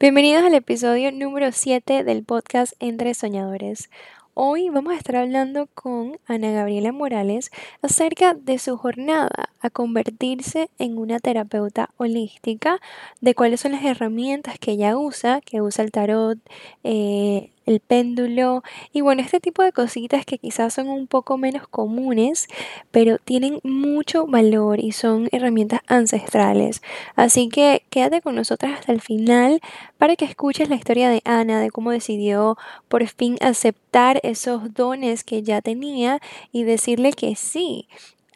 Bienvenidos al episodio número 7 del podcast Entre Soñadores. Hoy vamos a estar hablando con Ana Gabriela Morales acerca de su jornada a convertirse en una terapeuta holística, de cuáles son las herramientas que ella usa, que usa el tarot, eh, el péndulo y bueno, este tipo de cositas que quizás son un poco menos comunes, pero tienen mucho valor y son herramientas ancestrales. Así que quédate con nosotras hasta el final para que escuches la historia de Ana, de cómo decidió por fin aceptar esos dones que ya tenía y decirle que sí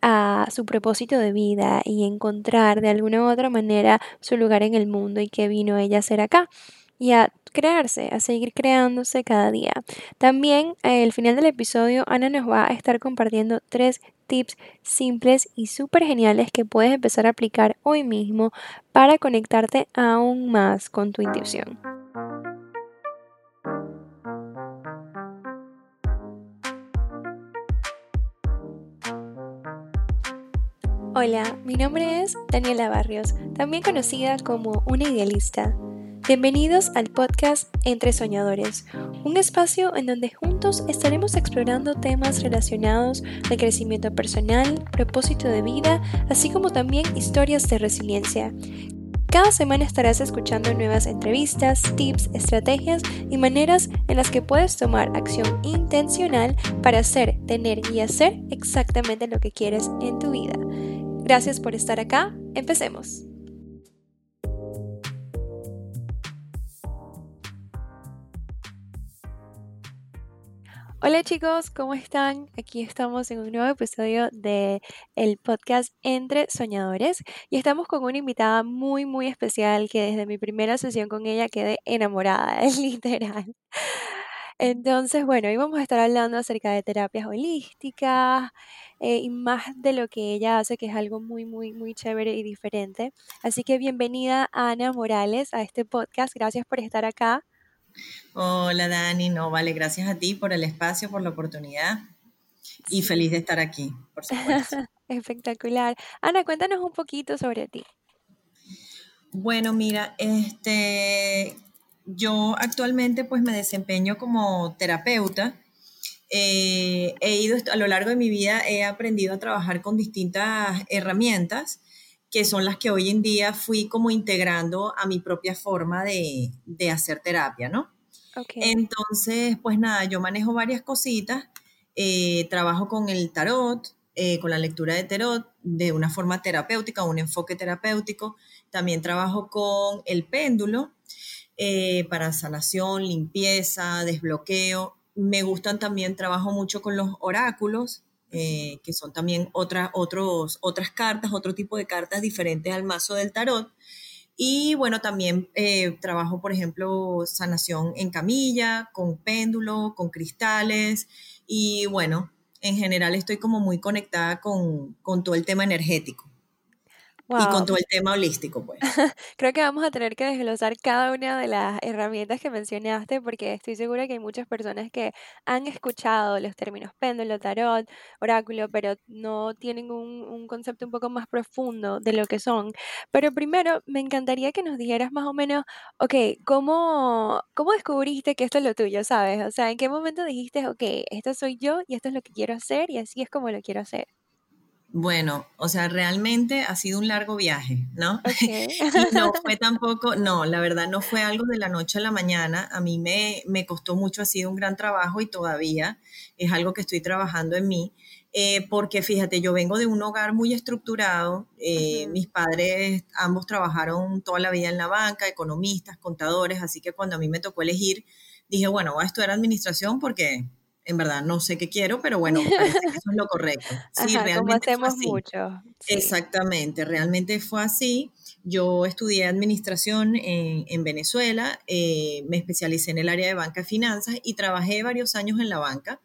a su propósito de vida y encontrar de alguna u otra manera su lugar en el mundo y que vino ella a ser acá y a crearse, a seguir creándose cada día. También al final del episodio Ana nos va a estar compartiendo tres tips simples y súper geniales que puedes empezar a aplicar hoy mismo para conectarte aún más con tu intuición. Hola, mi nombre es Daniela Barrios, también conocida como una idealista. Bienvenidos al podcast Entre Soñadores, un espacio en donde juntos estaremos explorando temas relacionados al crecimiento personal, propósito de vida, así como también historias de resiliencia. Cada semana estarás escuchando nuevas entrevistas, tips, estrategias y maneras en las que puedes tomar acción intencional para hacer, tener y hacer exactamente lo que quieres en tu vida. Gracias por estar acá. Empecemos. Hola chicos, ¿cómo están? Aquí estamos en un nuevo episodio de el podcast Entre Soñadores y estamos con una invitada muy muy especial que desde mi primera sesión con ella quedé enamorada, es literal. Entonces, bueno, hoy vamos a estar hablando acerca de terapias holísticas eh, y más de lo que ella hace, que es algo muy, muy, muy chévere y diferente. Así que bienvenida Ana Morales a este podcast. Gracias por estar acá. Hola Dani, no, vale, gracias a ti por el espacio, por la oportunidad y feliz de estar aquí, por supuesto. Espectacular. Ana, cuéntanos un poquito sobre ti. Bueno, mira, este, yo actualmente pues me desempeño como terapeuta. Eh, he ido a lo largo de mi vida, he aprendido a trabajar con distintas herramientas que son las que hoy en día fui como integrando a mi propia forma de, hacer terapia, ¿no? Entonces, pues nada, yo manejo varias cositas, eh, trabajo con el tarot, eh, con la lectura de tarot de una forma terapéutica, un enfoque terapéutico, también trabajo con el péndulo eh, para sanación, limpieza, desbloqueo. Me gustan también, trabajo mucho con los oráculos, eh, que son también otras otros, otras cartas, otro tipo de cartas diferentes al mazo del tarot. Y bueno, también eh, trabajo, por ejemplo, sanación en camilla, con péndulo, con cristales. Y bueno, en general estoy como muy conectada con, con todo el tema energético. Y con todo el tema holístico, pues. Creo que vamos a tener que desglosar cada una de las herramientas que mencionaste porque estoy segura que hay muchas personas que han escuchado los términos péndulo, tarot, oráculo, pero no tienen un, un concepto un poco más profundo de lo que son. Pero primero, me encantaría que nos dijeras más o menos, ok, ¿cómo, cómo descubriste que esto es lo tuyo, sabes? O sea, ¿en qué momento dijiste, ok, esto soy yo y esto es lo que quiero hacer y así es como lo quiero hacer? Bueno, o sea, realmente ha sido un largo viaje, ¿no? y no fue tampoco, no, la verdad no fue algo de la noche a la mañana. A mí me, me costó mucho, ha sido un gran trabajo y todavía es algo que estoy trabajando en mí. Eh, porque fíjate, yo vengo de un hogar muy estructurado, eh, mis padres ambos trabajaron toda la vida en la banca, economistas, contadores, así que cuando a mí me tocó elegir, dije, bueno, voy a estudiar administración porque en verdad no sé qué quiero, pero bueno, eso es lo correcto. Sí, realmente hacemos mucho. Exactamente, realmente fue así. Yo estudié administración en, Venezuela, eh, me especialicé en el área de banca y finanzas y trabajé varios años en la banca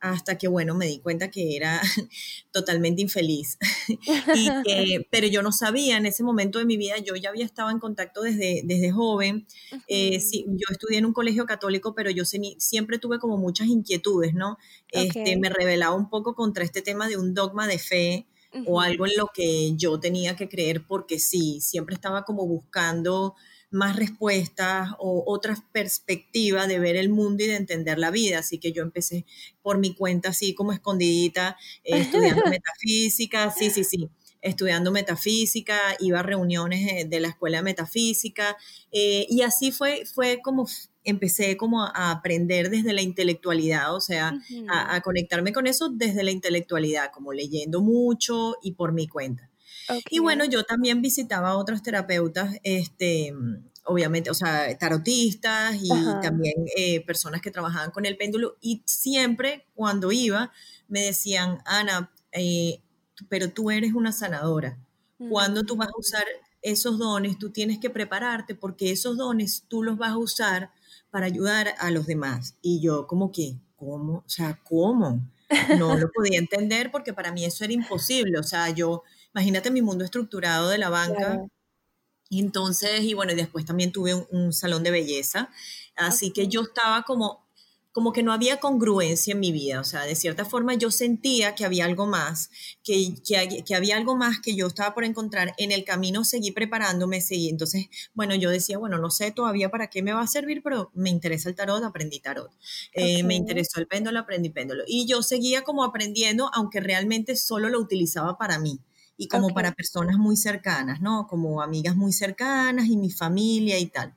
hasta que, bueno, me di cuenta que era totalmente infeliz. pero yo no sabía, en ese momento de mi vida, yo ya había estado en contacto desde, desde joven. Eh, yo estudié en un colegio católico, pero yo siempre tuve como muchas inquietudes, ¿no? Este, me rebelaba un poco contra este tema de un dogma de fe o algo en lo que yo tenía que creer porque sí, siempre estaba como buscando más respuestas o otras perspectivas de ver el mundo y de entender la vida. Así que yo empecé por mi cuenta, así como escondidita, eh, estudiando metafísica, sí, sí, sí estudiando metafísica, iba a reuniones de la escuela de metafísica eh, y así fue, fue como empecé como a aprender desde la intelectualidad, o sea, a, conectarme con eso desde la intelectualidad, como leyendo mucho y por mi cuenta. Y bueno, yo también visitaba a otros terapeutas, este, obviamente, o sea, tarotistas y también eh, personas que trabajaban con el péndulo y siempre cuando iba me decían, Ana, eh, pero tú eres una sanadora. Cuando tú vas a usar esos dones, tú tienes que prepararte porque esos dones tú los vas a usar para ayudar a los demás. Y yo como que, ¿cómo? O sea, ¿cómo? No lo podía entender porque para mí eso era imposible. O sea, yo, imagínate mi mundo estructurado de la banca. Y entonces, y bueno, y después también tuve un, salón de belleza. Así que yo estaba como como que no había congruencia en mi vida, o sea, de cierta forma yo sentía que había algo más, que, que, había algo más que yo estaba por encontrar, en el camino seguí preparándome, seguí, entonces, bueno, yo decía, bueno, no sé todavía para qué me va a servir, pero me interesa el tarot, aprendí tarot, eh, me interesó el péndulo, aprendí péndulo, y yo seguía como aprendiendo, aunque realmente solo lo utilizaba para mí y como para personas muy cercanas, ¿no? Como amigas muy cercanas y mi familia y tal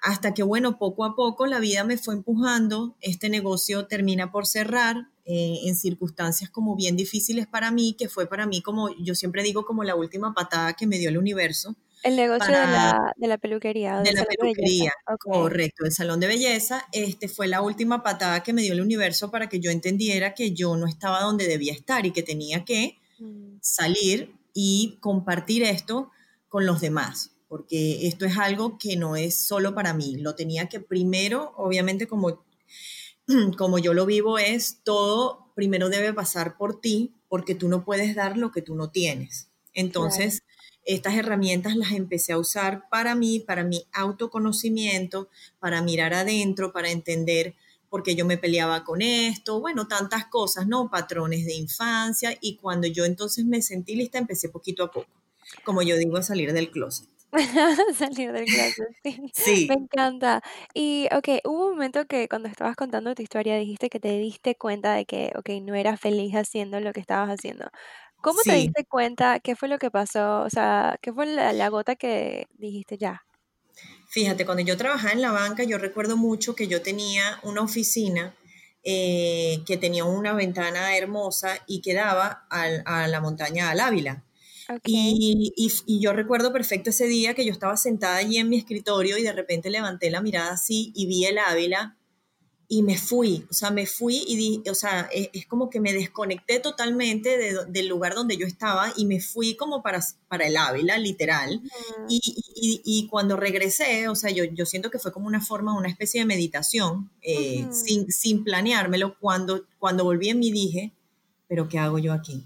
hasta que, bueno, poco a poco la vida me fue empujando, este negocio termina por cerrar eh, en circunstancias como bien difíciles para mí, que fue para mí como, yo siempre digo, como la última patada que me dio el universo. El negocio de, la, de, la, peluquería. De la peluquería, correcto, el salón de belleza. Este fue la última patada que me dio el universo para que yo entendiera que yo no estaba donde debía estar y que tenía que. Salir y compartir esto con los demás porque esto es algo que no es solo para mí. Lo tenía que primero, obviamente como, como yo lo vivo, es todo primero debe pasar por ti, porque tú no puedes dar lo que tú no tienes. Entonces, estas herramientas las empecé a usar para mí, para mi autoconocimiento, para mirar adentro, para entender por qué yo me peleaba con esto, bueno, tantas cosas, ¿no? Patrones de infancia. Y cuando yo entonces me sentí lista, empecé poquito a poco, como yo digo, a salir del closet. Salir del closet, sí. Me encanta. Y, ok, hubo un momento que cuando estabas contando tu historia dijiste que te diste cuenta de que, ok, no eras feliz haciendo lo que estabas haciendo. ¿Cómo te diste cuenta? ¿Qué fue lo que pasó? O sea, ¿qué fue la, gota que dijiste ya? Fíjate, cuando yo trabajaba en la banca, yo recuerdo mucho que yo tenía una oficina eh, que tenía una ventana hermosa y que daba a la montaña al Ávila. Y, y, yo recuerdo perfecto ese día que yo estaba sentada allí en mi escritorio y de repente levanté la mirada así y vi el Ávila y me fui, o sea, me fui y di, o sea, es, es, como que me desconecté totalmente de, del lugar donde yo estaba y me fui como para, para el Ávila, literal. y, y, y, cuando regresé, o sea, yo, yo siento que fue como una forma, una especie de meditación, eh, sin, sin planeármelo. Cuando, cuando volví en mí dije, pero ¿qué hago yo aquí?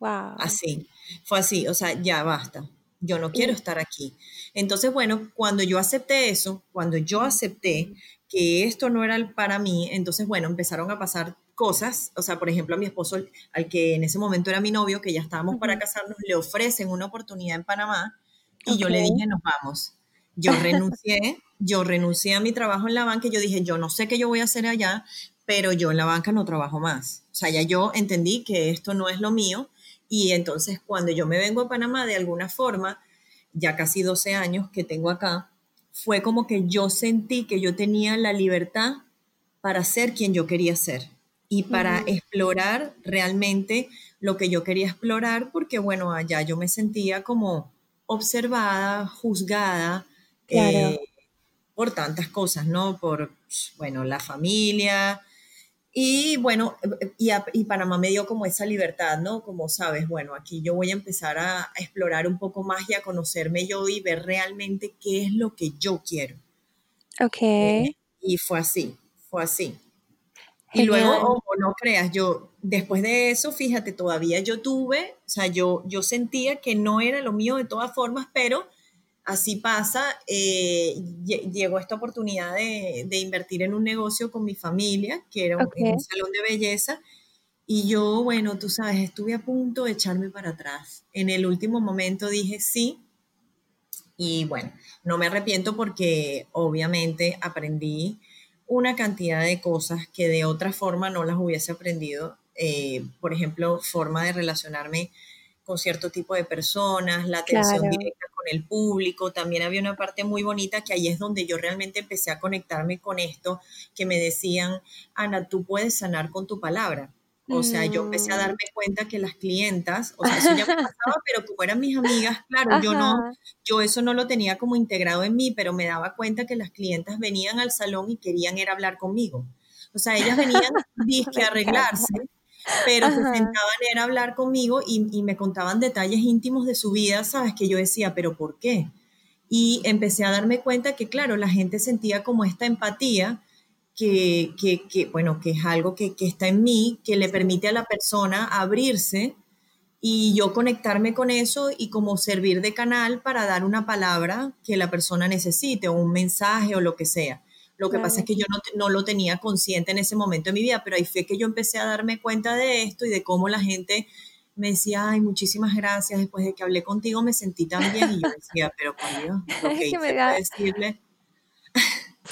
Wow. Así fue así, o sea, ya basta, yo no quiero estar aquí. Entonces, bueno, cuando yo acepté eso, cuando yo acepté que esto no era para mí, entonces, bueno, empezaron a pasar cosas, o sea, por ejemplo, a mi esposo, al que en ese momento era mi novio, que ya estábamos para casarnos, le ofrecen una oportunidad en Panamá y yo le dije, nos vamos. Yo renuncié, yo renuncié a mi trabajo en la banca y yo dije, yo no sé qué yo voy a hacer allá, pero yo en la banca no trabajo más. O sea, ya yo entendí que esto no es lo mío y entonces cuando yo me vengo a Panamá, de alguna forma, ya casi 12 años que tengo acá, fue como que yo sentí que yo tenía la libertad para ser quien yo quería ser y para explorar realmente lo que yo quería explorar, porque bueno, allá yo me sentía como observada, juzgada eh, por tantas cosas, ¿no? Por, bueno, la familia, y bueno, y, y, Panamá me dio como esa libertad, ¿no? Como sabes, bueno, aquí yo voy a empezar a, explorar un poco más y a conocerme yo y ver realmente qué es lo que yo quiero. Ok. Eh, y fue así, fue así. Y luego, no creas, yo después de eso, fíjate, todavía yo tuve, o sea, yo, yo sentía que no era lo mío de todas formas, pero así pasa, eh, llegó esta oportunidad de, invertir en un negocio con mi familia, que era un, salón de belleza, y yo, bueno, tú sabes, estuve a punto de echarme para atrás. En el último momento dije sí, Y bueno, no me arrepiento porque obviamente aprendí una cantidad de cosas que de otra forma no las hubiese aprendido. Eh, por ejemplo, forma de relacionarme con cierto tipo de personas, la atención directa con el público. También había una parte muy bonita que ahí es donde yo realmente empecé a conectarme con esto, que me decían, Ana, tú puedes sanar con tu palabra. O sea, yo empecé a mm. darme cuenta que las clientas, o sea, eso ya me pasaba, pero como eran mis amigas, claro, yo no, yo eso no lo tenía como integrado en mí, pero me daba cuenta que las clientas venían al salón y querían ir a hablar conmigo. O sea, ellas venían a arreglarse, pero se sentaban a hablar conmigo y, y me contaban detalles íntimos de su vida, ¿sabes? Que yo decía, pero ¿por qué? Y empecé a darme cuenta que, claro, la gente sentía como esta empatía que, que, bueno, que es algo que, que, está en mí, que le permite a la persona abrirse y yo conectarme con eso y como servir de canal para dar una palabra que la persona necesite o un mensaje o lo que sea. Lo que pasa es que yo no, no, lo tenía consciente en ese momento de mi vida, pero ahí fue que yo empecé a darme cuenta de esto y de cómo la gente me decía, ay, muchísimas gracias, después de que hablé contigo me sentí tan bien y yo decía, pero por Dios, lo que hice decirle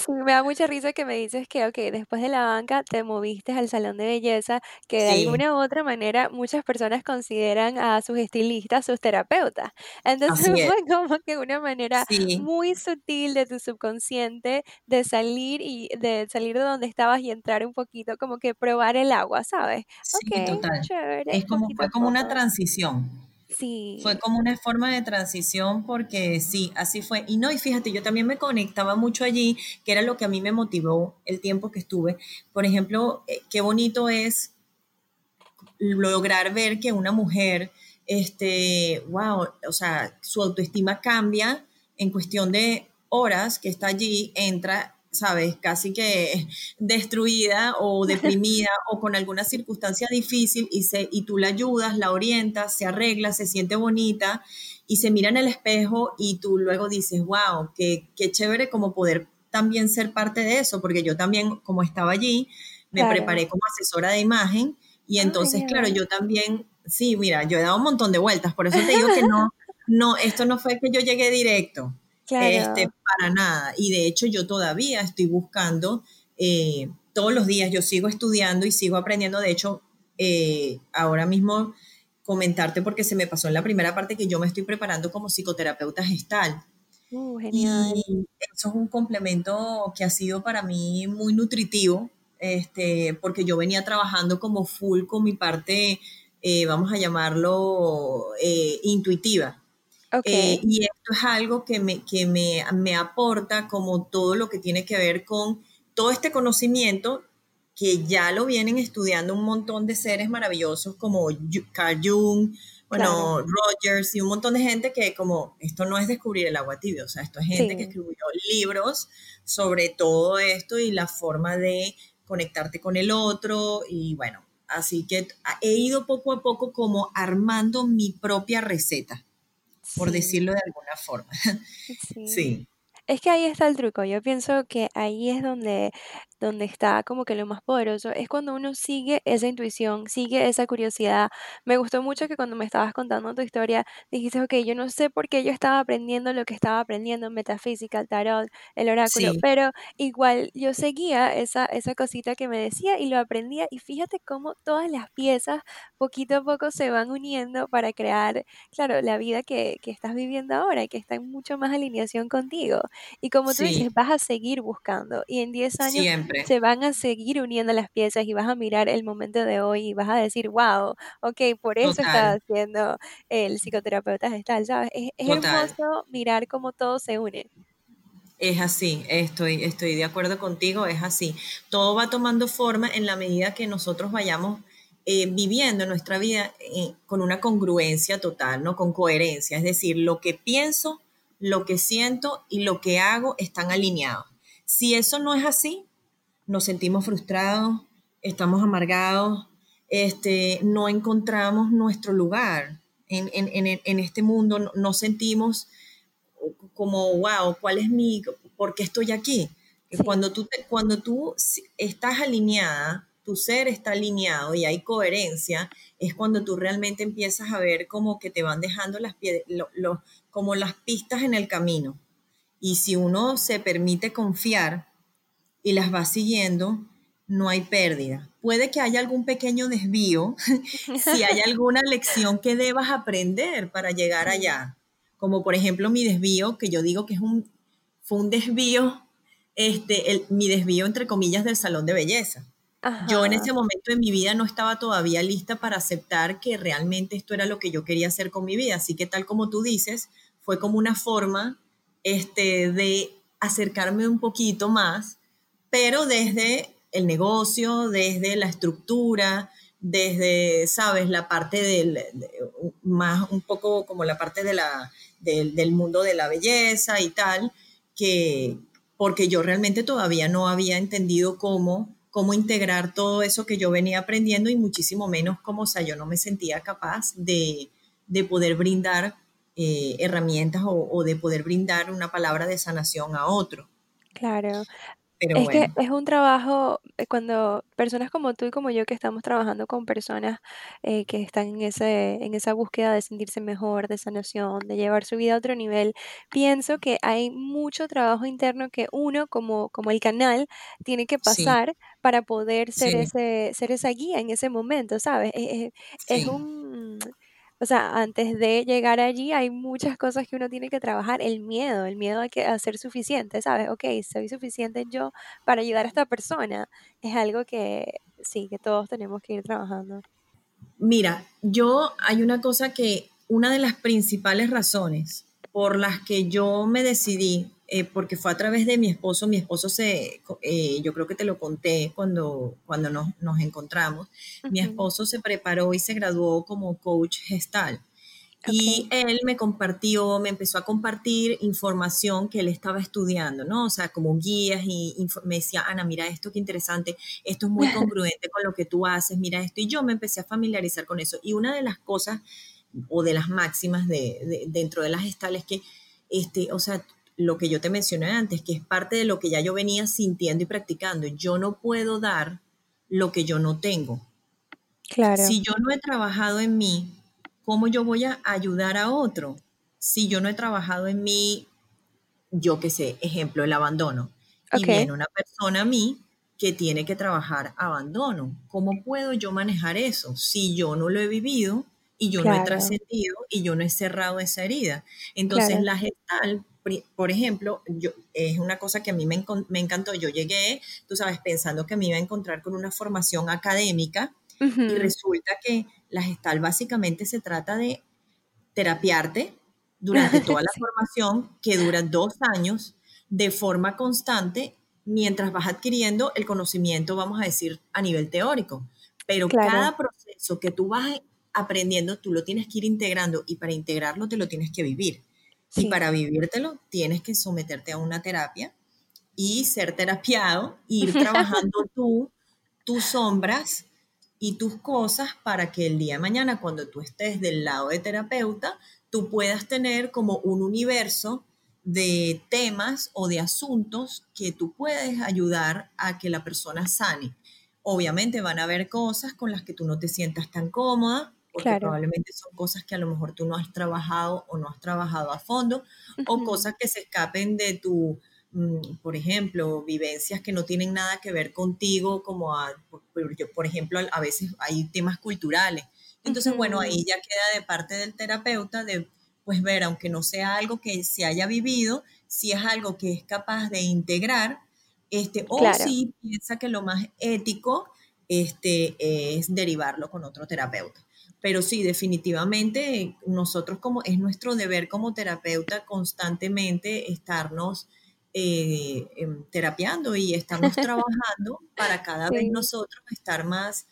Sí, me da mucha risa que me dices que, ok, después de la banca te moviste al salón de belleza, que de alguna u otra manera muchas personas consideran a sus estilistas sus terapeutas. Entonces fue como que una manera muy sutil de tu subconsciente de salir y de salir de donde estabas y entrar un poquito, como que probar el agua, ¿sabes? Sí, total. Es como, fue como una transición. Sí. Fue como una forma de transición porque sí, así fue. Y no, y fíjate, yo también me conectaba mucho allí, que era lo que a mí me motivó el tiempo que estuve. Por ejemplo, eh, qué bonito es lograr ver que una mujer, este, wow, o sea, su autoestima cambia en cuestión de horas que está allí, entra sabes, casi que destruida o deprimida o con alguna circunstancia difícil y, se, y tú la ayudas, la orientas, se arregla, se siente bonita y se mira en el espejo y tú luego dices, wow, qué, qué chévere como poder también ser parte de eso, porque yo también, como estaba allí, me preparé como asesora de imagen y entonces, claro, yo también, sí, mira, yo he dado un montón de vueltas, por eso te digo que no, no, esto no fue que yo llegué directo. Este, para nada. Y de hecho yo todavía estoy buscando, eh, todos los días yo sigo estudiando y sigo aprendiendo. De hecho, eh, ahora mismo comentarte porque se me pasó en la primera parte que yo me estoy preparando como psicoterapeuta gestal. Uh, genial. Y eso es un complemento que ha sido para mí muy nutritivo, este, porque yo venía trabajando como full con mi parte, eh, vamos a llamarlo, intuitiva. Eh, y esto es algo que, me, que me, me, aporta como todo lo que tiene que ver con todo este conocimiento que ya lo vienen estudiando un montón de seres maravillosos como Carl Jung, bueno, Rogers y un montón de gente que como esto no es descubrir el agua tibia, o sea, esto es gente que escribió libros sobre todo esto y la forma de conectarte con el otro y bueno, así que he ido poco a poco como armando mi propia receta por decirlo de alguna forma. sí. Es que ahí está el truco. Yo pienso que ahí es donde donde está como que lo más poderoso, es cuando uno sigue esa intuición, sigue esa curiosidad. Me gustó mucho que cuando me estabas contando tu historia, dijiste, ok, yo no sé por qué yo estaba aprendiendo lo que estaba aprendiendo en metafísica, el tarot, el oráculo, pero igual yo seguía esa, esa cosita que me decía y lo aprendía y fíjate cómo todas las piezas poquito a poco se van uniendo para crear, claro, la vida que, que estás viviendo ahora y que está en mucho más alineación contigo. Y como tú dices, vas a seguir buscando y en 10 años se van a seguir uniendo las piezas y vas a mirar el momento de hoy y vas a decir, wow, ok, por eso está haciendo el psicoterapeuta gestal, ¿sabes? Es, hermoso mirar cómo todo se une. Es así, estoy, estoy de acuerdo contigo, es así. Todo va tomando forma en la medida que nosotros vayamos eh, viviendo nuestra vida eh, con una congruencia total, ¿no? Con coherencia. Es decir, lo que pienso, lo que siento y lo que hago están alineados. Si eso no es así, nos sentimos frustrados, estamos amargados, este, no encontramos nuestro lugar en, este mundo, no, sentimos como, wow, ¿cuál es mi, por qué estoy aquí? Cuando, tú cuando tú estás alineada tu ser está alineado y hay coherencia, es cuando tú realmente empiezas a ver como que te van dejando las como las pistas en el camino. Y si uno se permite confiar y las va siguiendo, no hay pérdida. Puede que haya algún pequeño desvío, si hay alguna lección que debas aprender para llegar allá. Como por ejemplo mi desvío, que yo digo que es un, fue un desvío, este, mi desvío entre comillas del salón de belleza. Yo en ese momento de mi vida no estaba todavía lista para aceptar que realmente esto era lo que yo quería hacer con mi vida. Así que tal como tú dices, fue como una forma este, de acercarme un poquito más, pero desde el negocio, desde la estructura, desde, sabes, la parte del, más un poco como la parte del mundo de la belleza y tal, que porque yo realmente todavía no había entendido cómo cómo integrar todo eso que yo venía aprendiendo y muchísimo menos cómo, o sea, yo no me sentía capaz de, poder brindar eh, herramientas o, de poder brindar una palabra de sanación a otro. Claro es que es un trabajo, eh, cuando personas como tú y como yo que estamos trabajando con personas eh, que están en ese, en esa búsqueda de sentirse mejor, de sanación, de llevar su vida a otro nivel, pienso que hay mucho trabajo interno que uno como, como el canal tiene que pasar para poder ser ese, ser esa guía en ese momento, ¿sabes? es un o sea, antes de llegar allí hay muchas cosas que uno tiene que trabajar. El miedo, el miedo a, que, a ser suficiente, ¿sabes? Ok, soy suficiente yo para ayudar a esta persona. Es algo que sí, que todos tenemos que ir trabajando. Mira, yo hay una cosa que, una de las principales razones por las que yo me decidí eh, porque fue a través de mi esposo, mi esposo se, eh, yo creo que te lo conté cuando, cuando nos, nos encontramos, mi esposo se preparó y se graduó como coach gestal. Y él me compartió, me empezó a compartir información que él estaba estudiando, ¿no? O sea, como guías y me decía, Ana, mira esto, qué interesante, esto es muy congruente con lo que tú haces, mira esto. Y yo me empecé a familiarizar con eso. Y una de las cosas o de las máximas de, dentro de las gestales que, este, o sea, lo que yo te mencioné antes, que es parte de lo que ya yo venía sintiendo y practicando. Yo no puedo dar lo que yo no tengo. Claro. Si yo no he trabajado en mí, ¿cómo yo voy a ayudar a otro? Si yo no he trabajado en mí, yo qué sé, ejemplo, el abandono. Y viene una persona a mí que tiene que trabajar abandono. ¿Cómo puedo yo manejar eso si yo no lo he vivido y yo no he trascendido y yo no he cerrado esa herida? Entonces la gestal por ejemplo, yo, es una cosa que a mí me, encantó. Yo llegué, tú sabes, pensando que me iba a encontrar con una formación académica y resulta que la gestal básicamente se trata de terapiarte durante toda la formación que dura dos años de forma constante mientras vas adquiriendo el conocimiento, vamos a decir, a nivel teórico. Pero cada proceso que tú vas aprendiendo, tú lo tienes que ir integrando y para integrarlo te lo tienes que vivir. Y para vivírtelo tienes que someterte a una terapia y ser terapiado, ir trabajando tú, tus sombras y tus cosas para que el día de mañana, cuando tú estés del lado de terapeuta, tú puedas tener como un universo de temas o de asuntos que tú puedes ayudar a que la persona sane. Obviamente van a haber cosas con las que tú no te sientas tan cómoda, porque probablemente son cosas que a lo mejor tú no has trabajado o no has trabajado a fondo, o cosas que se escapen de tu, mm, por ejemplo, vivencias que no tienen nada que ver contigo, como por, ejemplo, a veces hay temas culturales. Entonces, bueno, ahí ya queda de parte del terapeuta de, pues ver, aunque no sea algo que se haya vivido, si es algo que es capaz de integrar, este, o si piensa que lo más ético este, es derivarlo con otro terapeuta. Pero sí, definitivamente nosotros como es nuestro deber como terapeuta constantemente estarnos eh, em, terapiando y estarnos trabajando para cada vez nosotros estar más,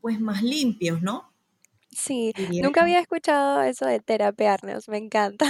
pues más limpios, ¿no? Sí, nunca había escuchado eso de terapearnos, me encanta.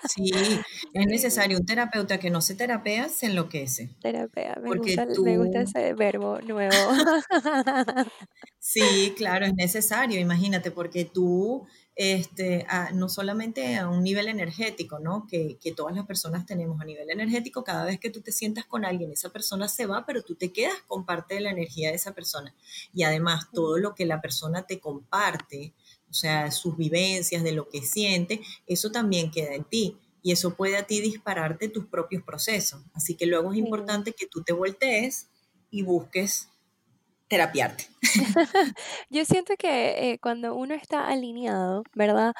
Sí, es necesario un terapeuta que no se terapea, se enloquece. Terapea, me, gusta, me gusta ese verbo nuevo. Sí, claro, es necesario, imagínate, porque tú, este, a- no solamente a un nivel energético, ¿no? Que, que todas las personas tenemos a nivel energético, cada vez que tú te sientas con alguien, esa persona se va, pero tú te quedas con parte de la energía de esa persona. Y además, todo lo que la persona te comparte, o sea, sus vivencias, de lo que siente, eso también queda en ti. Y eso puede a ti dispararte tus propios procesos. Así que luego es importante que tú te voltees y busques terapiarte. Yo siento que eh, cuando uno está alineado, ¿verdad?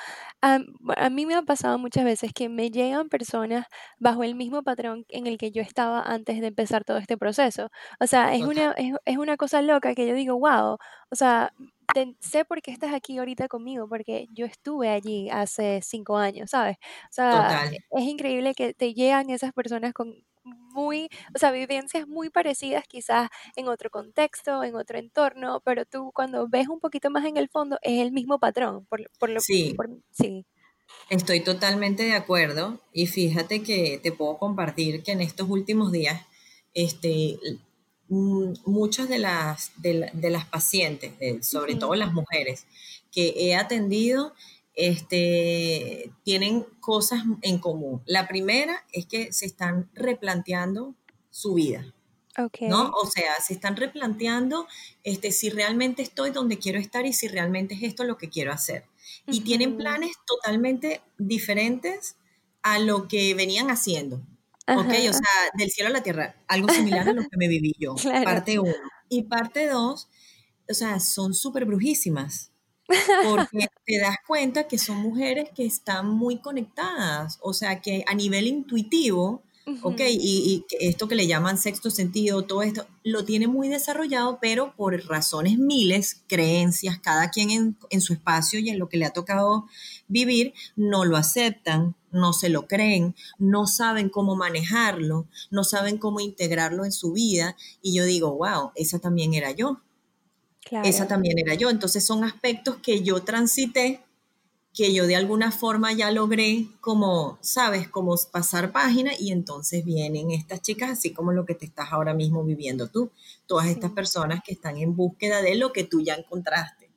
A, a mí me ha pasado muchas veces que me llegan personas bajo el mismo patrón en el que yo estaba antes de empezar todo este proceso. O sea, es una, es, es una cosa loca que yo digo, wow, o sea, te- sé por qué estás aquí ahorita conmigo, porque yo estuve allí hace cinco años, ¿sabes? O sea, total. es increíble que te llegan esas personas con muy, o sea, vivencias muy parecidas quizás en otro contexto, en otro entorno, pero tú cuando ves un poquito más en el fondo es el mismo patrón, por, lo- por lo, Sí, por, sí. estoy totalmente de acuerdo y fíjate que te puedo compartir que en estos últimos días, este, muchas de las, de, la- de las pacientes, sobre todo Ujú, las mujeres que he atendido, este, tienen cosas en común. La primera es que se están replanteando su vida. Ok. ¿no? O sea, se están replanteando este, si realmente estoy donde quiero estar y si realmente es esto lo que quiero hacer. Y tienen planes totalmente diferentes a lo que venían haciendo. ¿Ok? O Ajá. sea, del cielo a la tierra, algo similar a lo que me viví yo. Claro. Parte uno. Y parte dos, o sea, son súper brujísimas porque te das cuenta que son mujeres que están muy conectadas, o sea, que a nivel intuitivo, ¿ok? Y, esto que le llaman sexto sentido, todo esto, lo tiene muy desarrollado, pero por razones miles, creencias, cada quien en, en su espacio y en lo que le ha tocado vivir, no lo aceptan, no se lo creen, no saben cómo manejarlo, no saben cómo integrarlo en su vida. Y yo digo, wow, esa también era yo esa también era yo. Entonces son aspectos que yo transité, que yo de alguna forma ya logré como, sabes, como pasar página y entonces vienen estas chicas, así como lo que te estás ahora mismo viviendo tú, todas estas personas que están en búsqueda de lo que tú ya encontraste.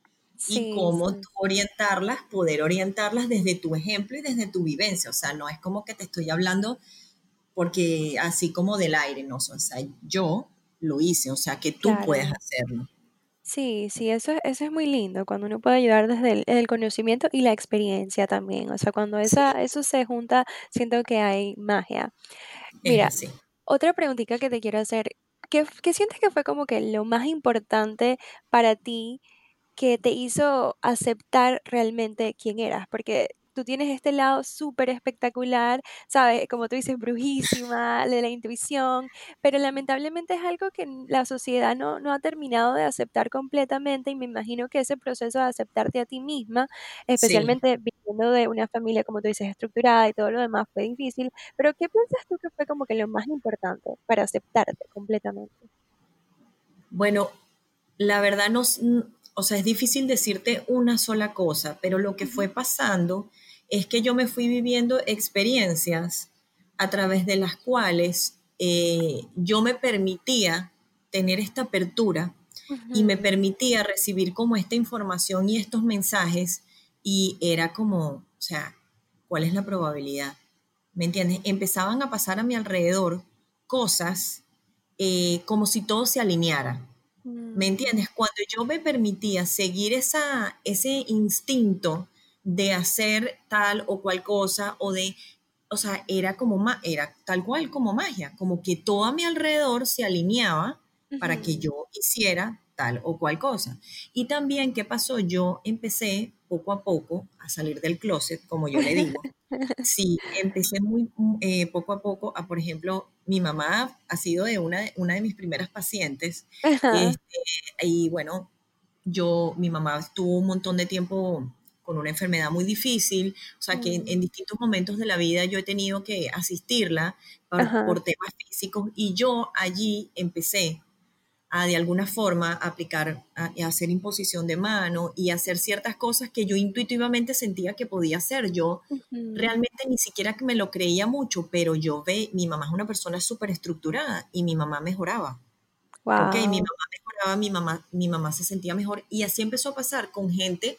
Y sí, cómo tú orientarlas, poder orientarlas desde tu ejemplo y desde tu vivencia. O sea, no es como que te estoy hablando porque así como del aire, no, o sea, yo lo hice, o sea, que tú puedes hacerlo. Sí, sí, eso, eso es muy lindo, cuando uno puede ayudar desde el, el conocimiento y la experiencia también. O sea, cuando Sí, esa, eso se junta, siento que hay magia. es Mira, así. Otra preguntita que te quiero hacer, ¿qué, f- qué sientes que fue como que lo más importante para ti que te hizo aceptar realmente quién eras? Porque tú tienes este lado súper espectacular, ¿sabes? Como tú dices, brujísima, de la intuición, pero lamentablemente es algo que la sociedad no, no ha terminado de aceptar completamente y me imagino que ese proceso de aceptarte a ti misma, Sí. especialmente viniendo de una familia, como tú dices, estructurada y todo lo demás, fue difícil, pero ¿qué piensas tú que fue como que lo más importante para aceptarte completamente? Bueno, la verdad no, o sea, es difícil decirte una sola cosa, pero lo que fue pasando es que yo me fui viviendo experiencias a través de las cuales eh, yo me permitía tener esta apertura y me permitía recibir como esta información y estos mensajes y era como, o sea, ¿cuál es la probabilidad? ¿Me entiendes? Empezaban a pasar a mi alrededor cosas eh, como si todo se alineara. ¿Me mm, entiendes? Cuando yo me permitía seguir esa, ese instinto de hacer tal o cual cosa o de, o sea, era como, ma- era tal cual como magia, como que todo a mi alrededor se alineaba para que yo hiciera tal o cual cosa. Y también, ¿qué pasó? Yo empecé poco a poco a salir del closet, como yo le digo, Sí, empecé muy eh, poco a poco a, por ejemplo, mi mamá ha sido de una, de- una de mis primeras pacientes, este, y bueno, yo, mi mamá estuvo un montón de tiempo con una enfermedad muy difícil, o sea que en, mm, en distintos momentos de la vida yo he tenido que asistirla por, por temas físicos y yo allí empecé a de alguna forma aplicar, a, a hacer imposición de mano y hacer ciertas cosas que yo intuitivamente sentía que podía hacer. Yo ujú, realmente ni siquiera que me lo creía mucho, pero yo ve, mi mamá es una persona súper estructurada y mi mamá mejoraba. Ok, mi mamá mejoraba, mi mamá, mi mamá se sentía mejor y así empezó a pasar con gente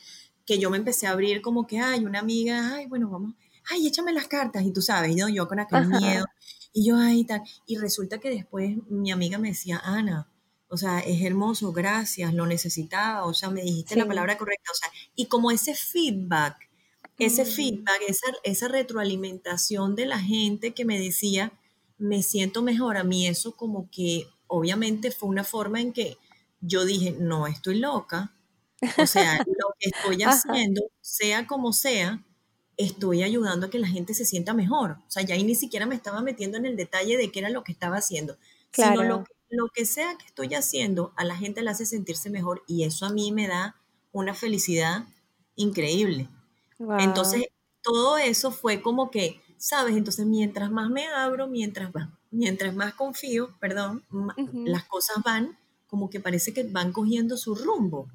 que yo me empecé a abrir como que, ay, una amiga, ay, bueno, vamos, ay, échame las cartas y tú sabes, ¿no? yo con aquel miedo y yo, ay, tal, y resulta que después mi amiga me decía, Ana, o sea, es hermoso, gracias, lo necesitaba, o sea, me dijiste la palabra correcta, o sea, y como ese feedback, ese mm. feedback, esa, esa retroalimentación de la gente que me decía, me siento mejor, a mí eso como que obviamente fue una forma en que yo dije, no estoy loca, o sea, lo que estoy haciendo, sea como sea, estoy ayudando a que la gente se sienta mejor. O sea, ya ahí ni siquiera me estaba metiendo en el detalle de qué era lo que estaba haciendo, sino lo, lo que sea que estoy haciendo, a la gente le hace sentirse mejor y eso a mí me da una felicidad increíble. Entonces, todo eso fue como que, ¿sabes? Entonces, mientras más me abro, mientras, mientras más confío, perdón, las cosas van como que parece que van cogiendo su rumbo.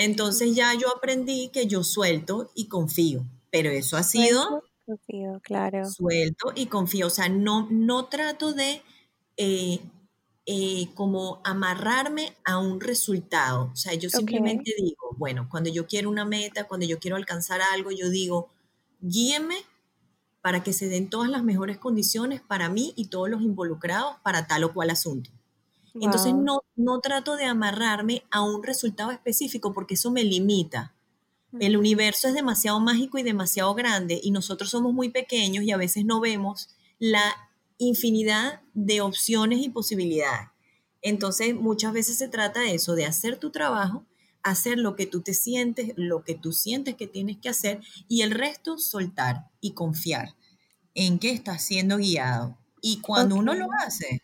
Entonces ya yo aprendí que yo suelto y confío, pero eso ha sido... Confío, claro. Suelto y confío, o sea, no, no trato de eh, eh, como amarrarme a un resultado, o sea, yo simplemente digo, bueno, cuando yo quiero una meta, cuando yo quiero alcanzar algo, yo digo, guíeme para que se den todas las mejores condiciones para mí y todos los involucrados para tal o cual asunto. Entonces no, no trato de amarrarme a un resultado específico porque eso me limita. El universo es demasiado mágico y demasiado grande y nosotros somos muy pequeños y a veces no vemos la infinidad de opciones y posibilidades. Entonces muchas veces se trata de eso, de hacer tu trabajo, hacer lo que tú te sientes, lo que tú sientes que tienes que hacer y el resto soltar y confiar en que estás siendo guiado. Y cuando uno lo hace,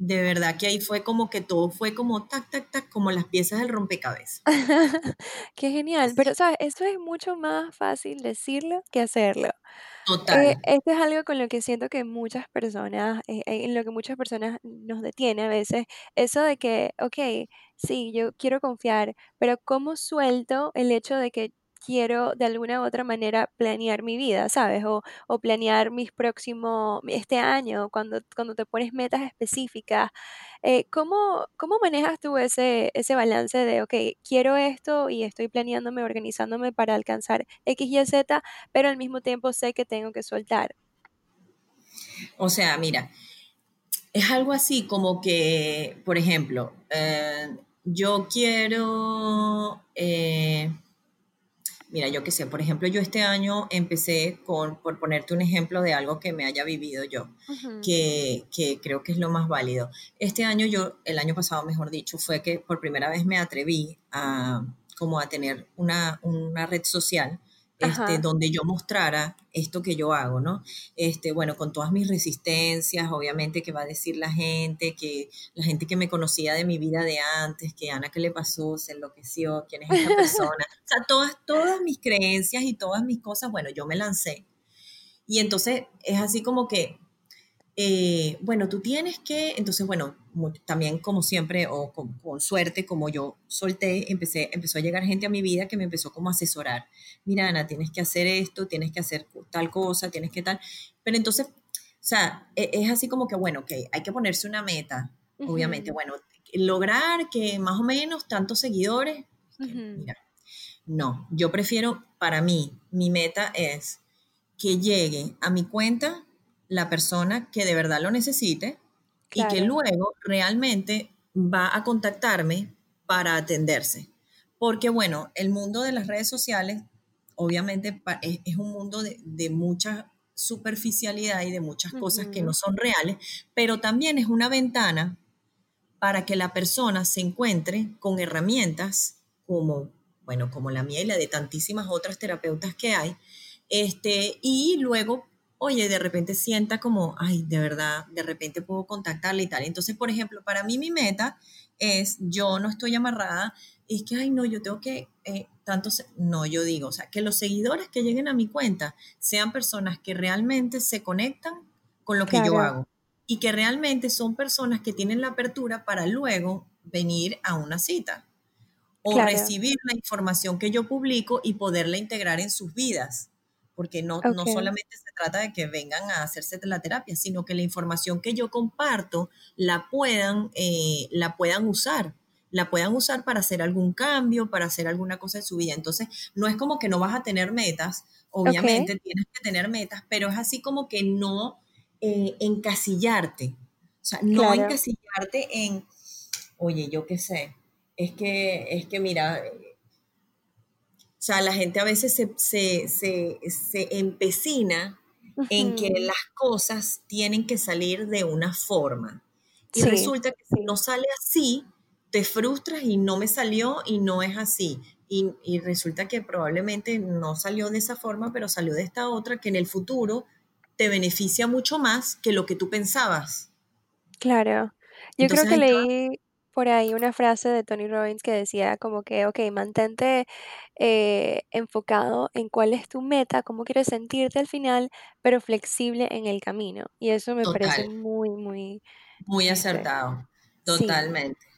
de verdad que ahí fue como que todo fue como tac, tac, tac, como las piezas del rompecabezas. Qué genial, pero sabes, eso es mucho más fácil decirlo que hacerlo. Eh, Total. esto es algo con lo que siento que muchas personas, eh, eh, en lo que muchas personas nos detiene a veces, eso de que, ok, sí, yo quiero confiar, pero ¿cómo suelto el hecho de que quiero de alguna u otra manera planear mi vida, ¿sabes? O, planear mis próximos, este año, cuando, cuando te pones metas específicas. Eh, ¿cómo, ¿Cómo manejas tú ese, ese balance de, ok, quiero esto y estoy planeándome, organizándome para alcanzar X y Z, pero al mismo tiempo sé que tengo que soltar? O sea, mira, es algo así como que, por ejemplo, eh, yo quiero... Eh, Mira, yo qué sé, por ejemplo, yo este año empecé con, por ponerte un ejemplo de algo que me haya vivido yo, que, que, creo que es lo más válido. Este año yo, el año pasado, mejor dicho, fue que por primera vez me atreví a como a tener una, una red social este, donde yo mostrara esto que yo hago, ¿no? Este, bueno, con todas mis resistencias, obviamente que va a decir la gente, que la gente que me conocía de mi vida de antes, que Ana, ¿qué le pasó? Se enloqueció, ¿quién es esta persona? o sea, todas, todas mis creencias y todas mis cosas, bueno, yo me lancé. Y entonces es así como que eh, bueno, tú tienes que, entonces, bueno, también como siempre, o con, suerte, como yo solté, empecé, empezó a llegar gente a mi vida que me empezó como a asesorar. Mira, Ana, tienes que hacer esto, tienes que hacer tal cosa, tienes que tal. Pero entonces, o sea, e, es, así como que, bueno, ok, hay que ponerse una meta, obviamente. Bueno, lograr que más o menos tantos seguidores, mira, no, yo prefiero, para mí, mi meta es que llegue a mi cuenta la persona que de verdad lo necesite y que luego realmente va a contactarme para atenderse. Porque bueno, el mundo de las redes sociales obviamente es, un mundo de, mucha superficialidad y de muchas cosas que no son reales, pero también es una ventana para que la persona se encuentre con herramientas como, bueno, como la mía y la de tantísimas otras terapeutas que hay, este, y luego oye, de repente sienta como, ay, de verdad, de repente puedo contactarle y tal. Entonces, por ejemplo, para mí mi meta es, yo no estoy amarrada, es que, ay, no, yo tengo que, eh, tantos, no, yo digo, o sea, que los seguidores que lleguen a mi cuenta sean personas que realmente se conectan con lo que yo hago y que realmente son personas que tienen la apertura para luego venir a una cita o recibir la información que yo publico y poderla integrar en sus vidas porque no, no solamente se trata de que vengan a hacerse la terapia, sino que la información que yo comparto la puedan, eh, la puedan usar la puedan usar para hacer algún cambio, para hacer alguna cosa en su vida. Entonces, no es como que no vas a tener metas, obviamente tienes que tener metas, pero es así como que no eh, encasillarte. O sea, no encasillarte en, oye, yo qué sé, es que, es que mira, o sea, la gente a veces se, empecina en que las cosas tienen que salir de una forma. Y resulta que si no sale así, te frustras y no me salió y no es así. Y, y, resulta que probablemente no salió de esa forma, pero salió de esta otra que en el futuro te beneficia mucho más que lo que tú pensabas. Claro. Yo creo que leí por ahí una frase de Tony Robbins que decía como que, ok, mantente eh, enfocado en cuál es tu meta, cómo quieres sentirte al final, pero flexible en el camino. Y eso me parece muy, muy... Muy acertado, totalmente.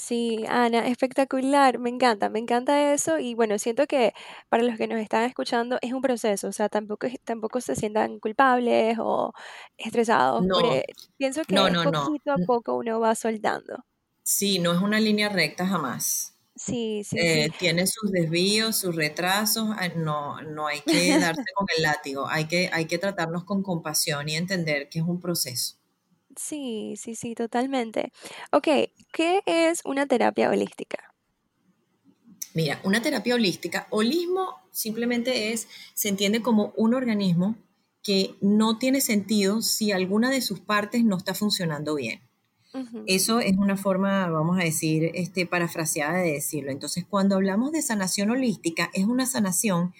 Sí, Ana, espectacular, me encanta, me encanta eso y bueno, siento que para los que nos están escuchando es un proceso, o sea, tampoco, tampoco se sientan culpables o estresados, porque pienso que poquito a poco uno va soltando. Sí, no es una línea recta jamás. Sí, sí, eh, tiene sus desvíos, sus retrasos, ah, no, no hay que darse con el látigo, hay que, hay que tratarnos con compasión y entender que es un proceso. Sí, sí, sí, totalmente. Ok, ¿qué es una terapia holística? Mira, una terapia holística, holismo simplemente es, se entiende como un organismo que no tiene sentido si alguna de sus partes no está funcionando bien. Eso es una forma, vamos a decir, este, parafraseada de decirlo. Entonces, cuando hablamos de sanación holística, es una sanación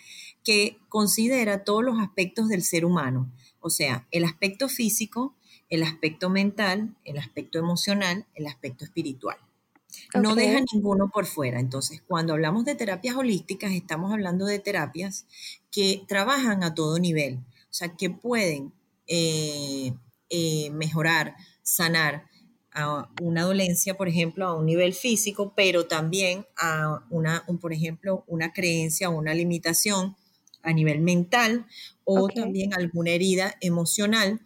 que considera todos los aspectos del ser humano, o sea, el aspecto físico, el aspecto mental, el aspecto emocional, el aspecto espiritual. No deja ninguno por fuera. Entonces, cuando hablamos de terapias holísticas, estamos hablando de terapias que trabajan a todo nivel, o sea, que pueden eh, eh, mejorar, sanar a una dolencia, por ejemplo, a un nivel físico, pero también a una, por ejemplo, una creencia o una limitación a nivel mental o también alguna herida emocional.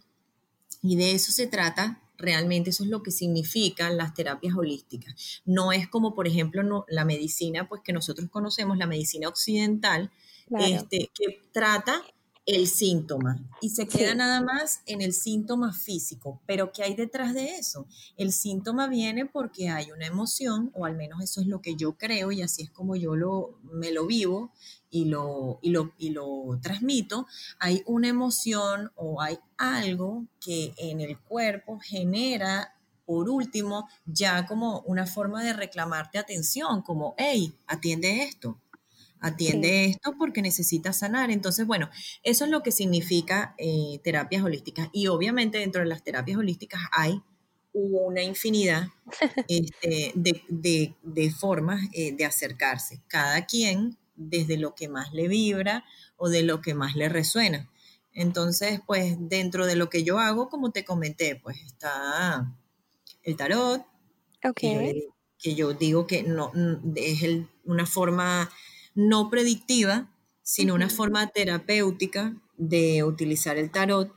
Y de eso se trata realmente eso es lo que significan las terapias holísticas. No es como, por ejemplo, la medicina, pues que nosotros conocemos, la medicina occidental, este, que trata el síntoma y se queda nada más en el síntoma físico. Pero ¿qué hay detrás de eso? El síntoma viene porque hay una emoción, o al menos eso es lo que yo creo y así es como yo lo, me lo vivo y lo, y lo, y lo transmito. Hay una emoción o hay algo que en el cuerpo genera por último, ya como una forma de reclamarte atención, como, hey, atiende esto, atiende esto porque necesitas sanar. Entonces, bueno, eso es lo que significa eh, terapias holísticas. Y obviamente dentro de las terapias holísticas hay una infinidad este, de, formas eh, de acercarse. Cada quien desde lo que más le vibra o de lo que más le resuena. Entonces, pues dentro de lo que yo hago, como te comenté, pues está el tarot, que, yo, digo que no es una forma no predictiva, sino una forma terapéutica de utilizar el tarot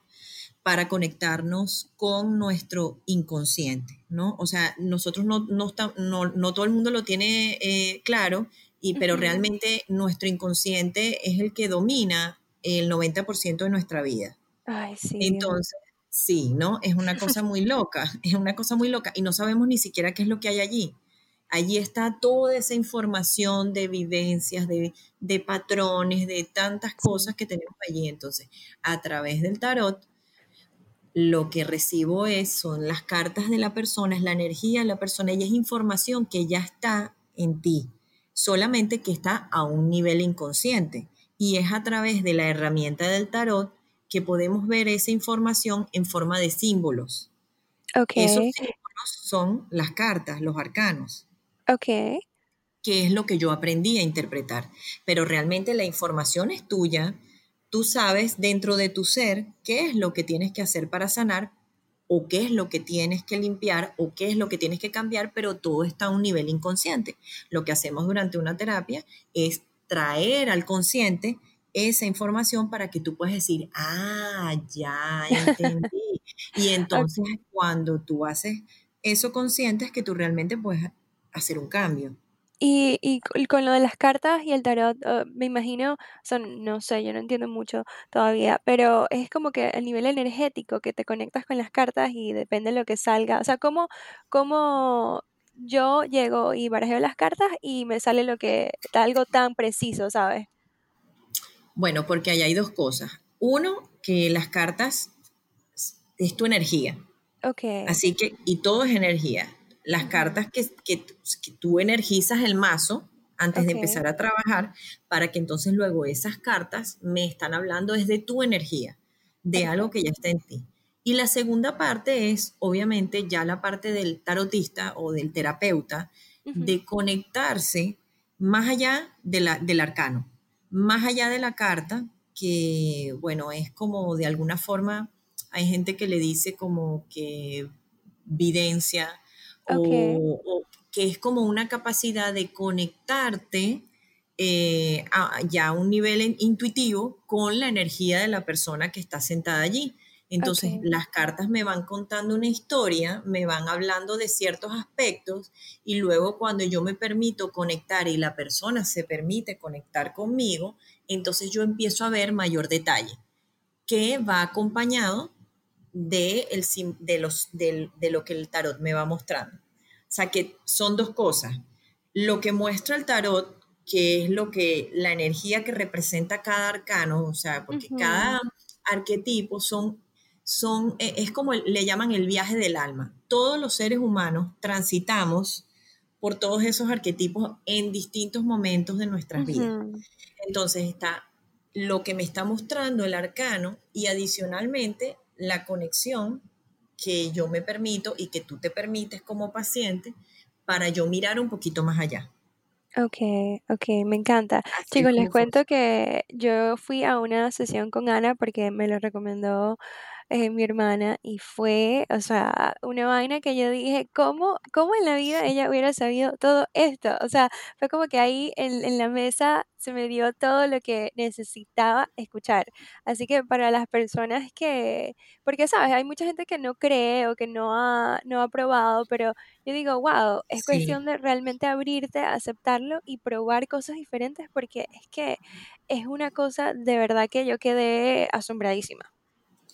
para conectarnos con nuestro inconsciente, ¿no? O sea, nosotros no, no, no, todo el mundo lo tiene eh, claro, y, pero realmente nuestro inconsciente es el que domina el 90% de nuestra vida. Ay, sí. Entonces, sí, ¿no? Es una cosa muy loca, es una cosa muy loca y no sabemos ni siquiera qué es lo que hay allí. Allí está toda esa información de vivencias, de, patrones, de tantas cosas que tenemos allí. Entonces, a través del tarot, lo que recibo es, son las cartas de la persona, es la energía de la persona y es información que ya está en ti, solamente que está a un nivel inconsciente. Y es a través de la herramienta del tarot que podemos ver esa información en forma de símbolos. Esos símbolos son las cartas, los arcanos. Ok. Que es lo que yo aprendí a interpretar. Pero realmente la información es tuya. Tú sabes dentro de tu ser qué es lo que tienes que hacer para sanar o qué es lo que tienes que limpiar o qué es lo que tienes que cambiar, pero todo está a un nivel inconsciente. Lo que hacemos durante una terapia es traer al consciente esa información para que tú puedas decir, ah, ya entendí. y entonces cuando tú haces eso consciente es que tú realmente puedes hacer un cambio. Y, y con lo de las cartas y el tarot, ah, me imagino, o sea, no sé, yo no entiendo mucho todavía, pero es como que el nivel energético que te conectas con las cartas y depende de lo que salga. O sea, ¿cómo, cómo yo llego y barajeo las cartas y me sale lo que, algo tan preciso, ¿sabes? Bueno, porque ahí hay dos cosas. Uno, que las cartas es tu energía. Ok. Así que, y todo es energía. Las cartas que, que, tú energizas el mazo antes de empezar a trabajar, para que entonces luego esas cartas me están hablando desde tu energía, de algo que ya está en ti. Y la segunda parte es, obviamente, ya la parte del tarotista o del terapeuta, de conectarse más allá de la, del arcano, más allá de la carta, que, bueno, es como de alguna forma, hay gente que le dice como que videncia o, que es como una capacidad de conectarte eh, ya a un nivel intuitivo con la energía de la persona que está sentada allí. Entonces las cartas me van contando una historia, me van hablando de ciertos aspectos y luego cuando yo me permito conectar y la persona se permite conectar conmigo, entonces yo empiezo a ver mayor detalle que va acompañado de, el, de, los, de, de lo que el tarot me va mostrando. O sea que son dos cosas. Lo que muestra el tarot que es lo que la energía que representa cada arcano, o sea, porque cada arquetipo son son, e, es como le llaman el viaje del alma. Todos los seres humanos transitamos por todos esos arquetipos en distintos momentos de nuestras vidas. Entonces está lo que me está mostrando el arcano y adicionalmente la conexión que yo me permito y que tú te permites como paciente para yo mirar un poquito más allá. Ok, ok, me encanta. Chicos, les cuento que yo fui a una sesión con Ana porque me lo recomendó eh, mi hermana y fue, o sea, una vaina que yo dije, ¿cómo, ¿cómo en la vida ella hubiera sabido todo esto? O sea, fue como que ahí en, en la mesa se me dio todo lo que necesitaba escuchar. Así que para las personas que, porque sabes, hay mucha gente que no cree o que no ha, no ha probado, pero yo digo, wow, es cuestión de realmente abrirte, aceptarlo y probar cosas diferentes porque es que es una cosa de verdad que yo quedé asombradísima.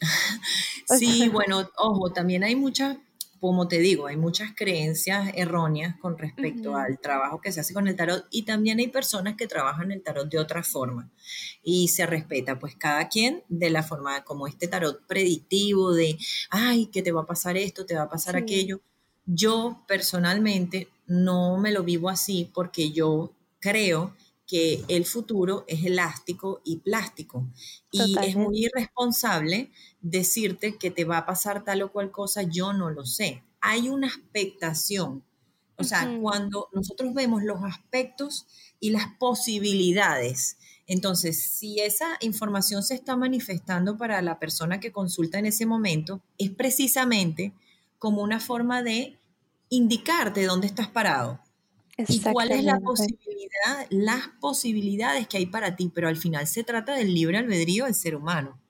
sí, bueno, ojo, también hay muchas, como te digo, hay muchas creencias erróneas con respecto al trabajo que se hace con el tarot y también hay personas que trabajan el tarot de otra forma y se respeta pues cada quien de la forma como este tarot predictivo de, ay, que te va a pasar esto, te va a pasar aquello. Yo personalmente no me lo vivo así porque yo creo que el futuro es elástico y plástico. Y es muy irresponsable decirte que te va a pasar tal o cual cosa, yo no lo sé. Hay una expectación. O sea, cuando nosotros vemos los aspectos y las posibilidades, entonces, si esa información se está manifestando para la persona que consulta en ese momento, es precisamente como una forma de indicarte dónde estás parado y cuál es la posibilidad, las posibilidades que hay para ti, pero al final se trata del libre albedrío del ser humano.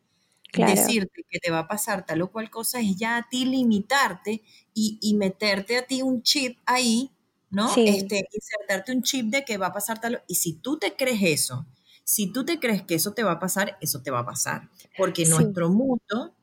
Decirte que te va a pasar tal o cual cosa es ya a ti limitarte y, meterte a ti un chip ahí, ¿no? Este, insertarte un chip de que va a pasar tal. Y si tú te crees eso, si tú te crees que eso te va a pasar, eso te va a pasar. Porque nuestro mundo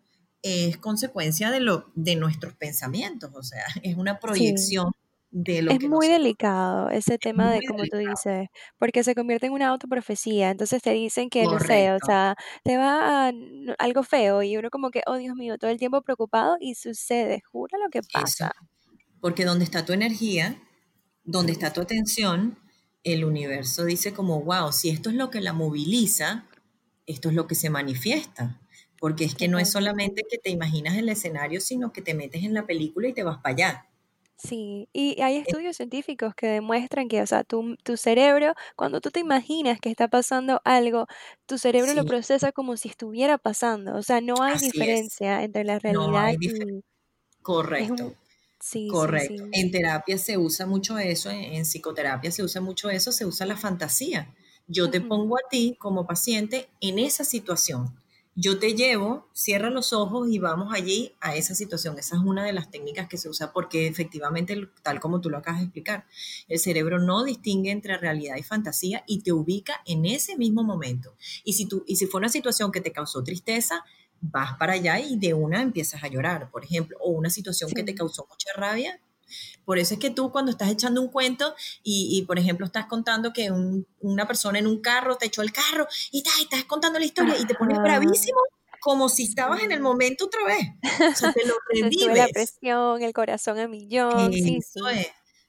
es consecuencia de, lo, de nuestros pensamientos, o sea, es una proyección es muy delicado ese tema de, como tú dices, porque se convierte en una autoprofecía. Entonces te dicen que, no sé, o sea, te va a algo feo y uno como que, oh Dios mío, todo el tiempo preocupado y sucede, jura lo que pasa. Porque donde está tu energía, donde está tu atención, el universo dice como, wow, si esto es lo que la moviliza, esto es lo que se manifiesta. Porque es que no es solamente que te imaginas el escenario, sino que te metes en la película y te vas para allá. Sí, y hay estudios científicos que demuestran que, o sea, tu, tu cerebro, cuando tú te imaginas que está pasando algo, tu cerebro lo procesa como si estuviera pasando. O sea, no hay diferencia entre la realidad y... Correcto. Sí, Correcto. En terapia se usa mucho eso, en, psicoterapia se usa mucho eso, se usa la fantasía Yo te pongo a ti como paciente en esa situación. Yo te llevo, cierra los ojos y vamos allí a esa situación. Esa es una de las técnicas que se usa porque efectivamente, tal como tú lo acabas de explicar, el cerebro no distingue entre realidad y fantasía y te ubica en ese mismo momento. Y si, tú, y si fue una situación que te causó tristeza, vas para allá y de una empiezas a llorar, por ejemplo, o una situación que te causó mucha rabia. Por eso es que tú cuando estás echando un cuento y, por ejemplo, estás contando que una persona en un carro te echó el carro y, estás contando la historia y te pones bravísimo como si estabas en el momento otra vez. O sea, te lo revives. la presión, el corazón a millón. sí, sí.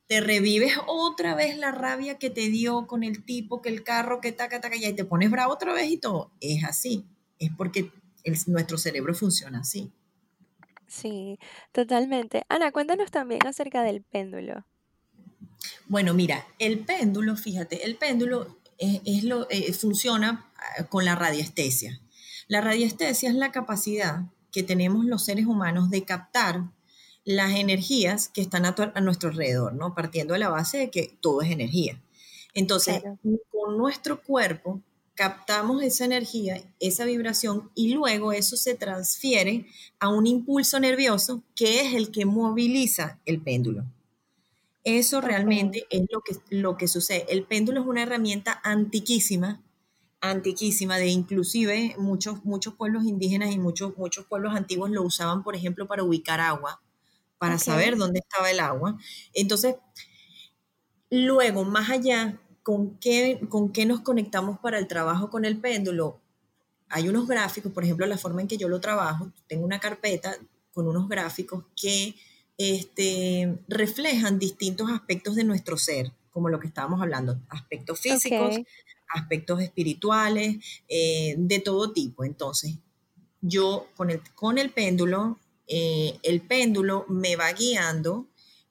Te revives otra vez la rabia que te dio con el tipo, que el carro, que taca, taca, y te pones bravo otra vez y todo. Es así. Es porque nuestro cerebro funciona así. Sí, totalmente. Ana, cuéntanos también acerca del péndulo. Bueno, mira, el péndulo, fíjate, el péndulo es, lo, eh, funciona ah, con la radiestesia. La radiestesia es la capacidad que tenemos los seres humanos de captar las energías que están a, nuestro alrededor, ¿no? Partiendo de la base de que todo es energía. Entonces, con nuestro cuerpo captamos esa energía, esa vibración y luego eso se transfiere a un impulso nervioso que es el que moviliza el péndulo. Eso realmente es lo que, lo que sucede. El péndulo es una herramienta antiquísima, antiquísima, de inclusive muchos, muchos pueblos indígenas y muchos, muchos pueblos antiguos lo usaban, por ejemplo, para ubicar agua, para saber dónde estaba el agua. Entonces, luego, más allá ¿con qué, ¿con qué nos conectamos para el trabajo con el péndulo? Hay unos gráficos, por ejemplo, la forma en que yo lo trabajo, tengo una carpeta con unos gráficos que este, reflejan distintos aspectos de nuestro ser, como lo que estábamos hablando, aspectos físicos, aspectos espirituales, eh, de todo tipo. Entonces, yo con el, con el péndulo, eh, el péndulo me va guiando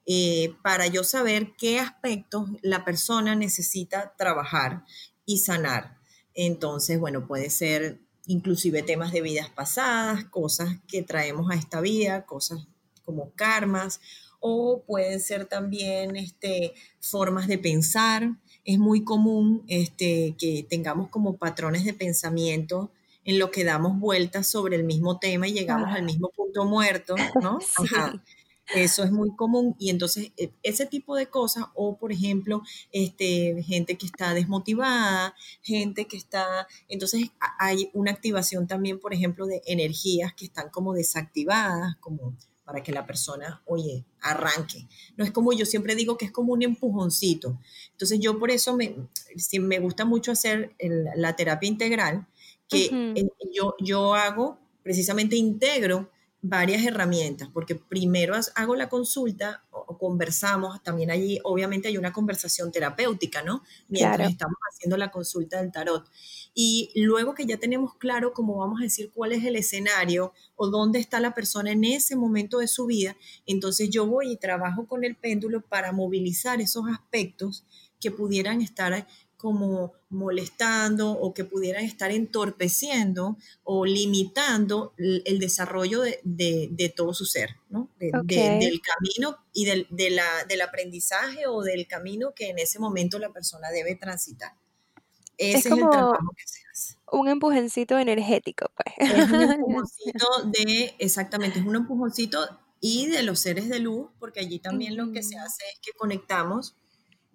eh, para yo saber qué aspectos la persona necesita trabajar y sanar. Entonces, bueno, puede ser inclusive temas de vidas pasadas, cosas que traemos a esta vida, cosas como karmas, o pueden ser también este, formas de pensar. Es muy común este, que tengamos como patrones de pensamiento en lo que damos vueltas sobre el mismo tema y llegamos al mismo punto muerto, ¿no? Ajá. Eso es muy común y entonces e, ese tipo de cosas o por ejemplo, este, gente que está desmotivada, gente que está, entonces hay una activación también, por ejemplo, de energías que están como desactivadas, como para que la persona, oye, arranque. No es como yo siempre digo que es como un empujoncito. Entonces yo por eso me, me gusta mucho hacer la terapia integral, que eh, yo, yo hago, precisamente integro varias herramientas, porque primero hago la consulta o, conversamos, también allí obviamente hay una conversación terapéutica, ¿no? Mientras estamos haciendo la consulta del tarot. Y luego que ya tenemos claro cómo vamos a decir cuál es el escenario o dónde está la persona en ese momento de su vida, entonces yo voy y trabajo con el péndulo para movilizar esos aspectos que pudieran estar como molestando o que pudieran estar entorpeciendo o limitando el, desarrollo de, todo su ser, ¿no? del camino y del, del aprendizaje o del camino que en ese momento la persona debe transitar. Ese es, el trabajo que se hace. Un empujoncito energético, pues. Es un empujoncito de, exactamente, es un empujoncito y de los seres de luz, porque allí también lo que se hace es que conectamos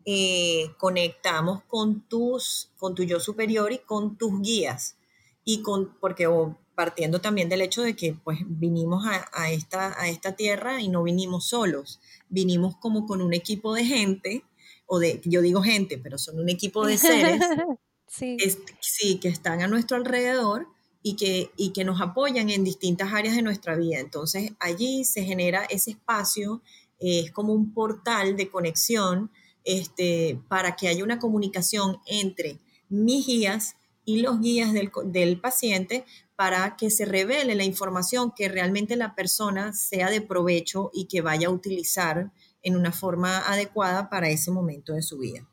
eh, conectamos con tus, con tu yo superior y con tus guías. Y con, porque partiendo también del hecho de que pues vinimos a, esta, a esta tierra y no vinimos solos, vinimos como con un equipo de gente, o de, yo digo gente, pero son un equipo de seres, sí. sí, que están a nuestro alrededor y que, y que nos apoyan en distintas áreas de nuestra vida. Entonces allí se genera ese espacio, es como un portal de conexión este, para que haya una comunicación entre mis guías y los guías del, paciente para que se revele la información que realmente la persona sea de provecho y que vaya a utilizar en una forma adecuada para ese momento de su vida.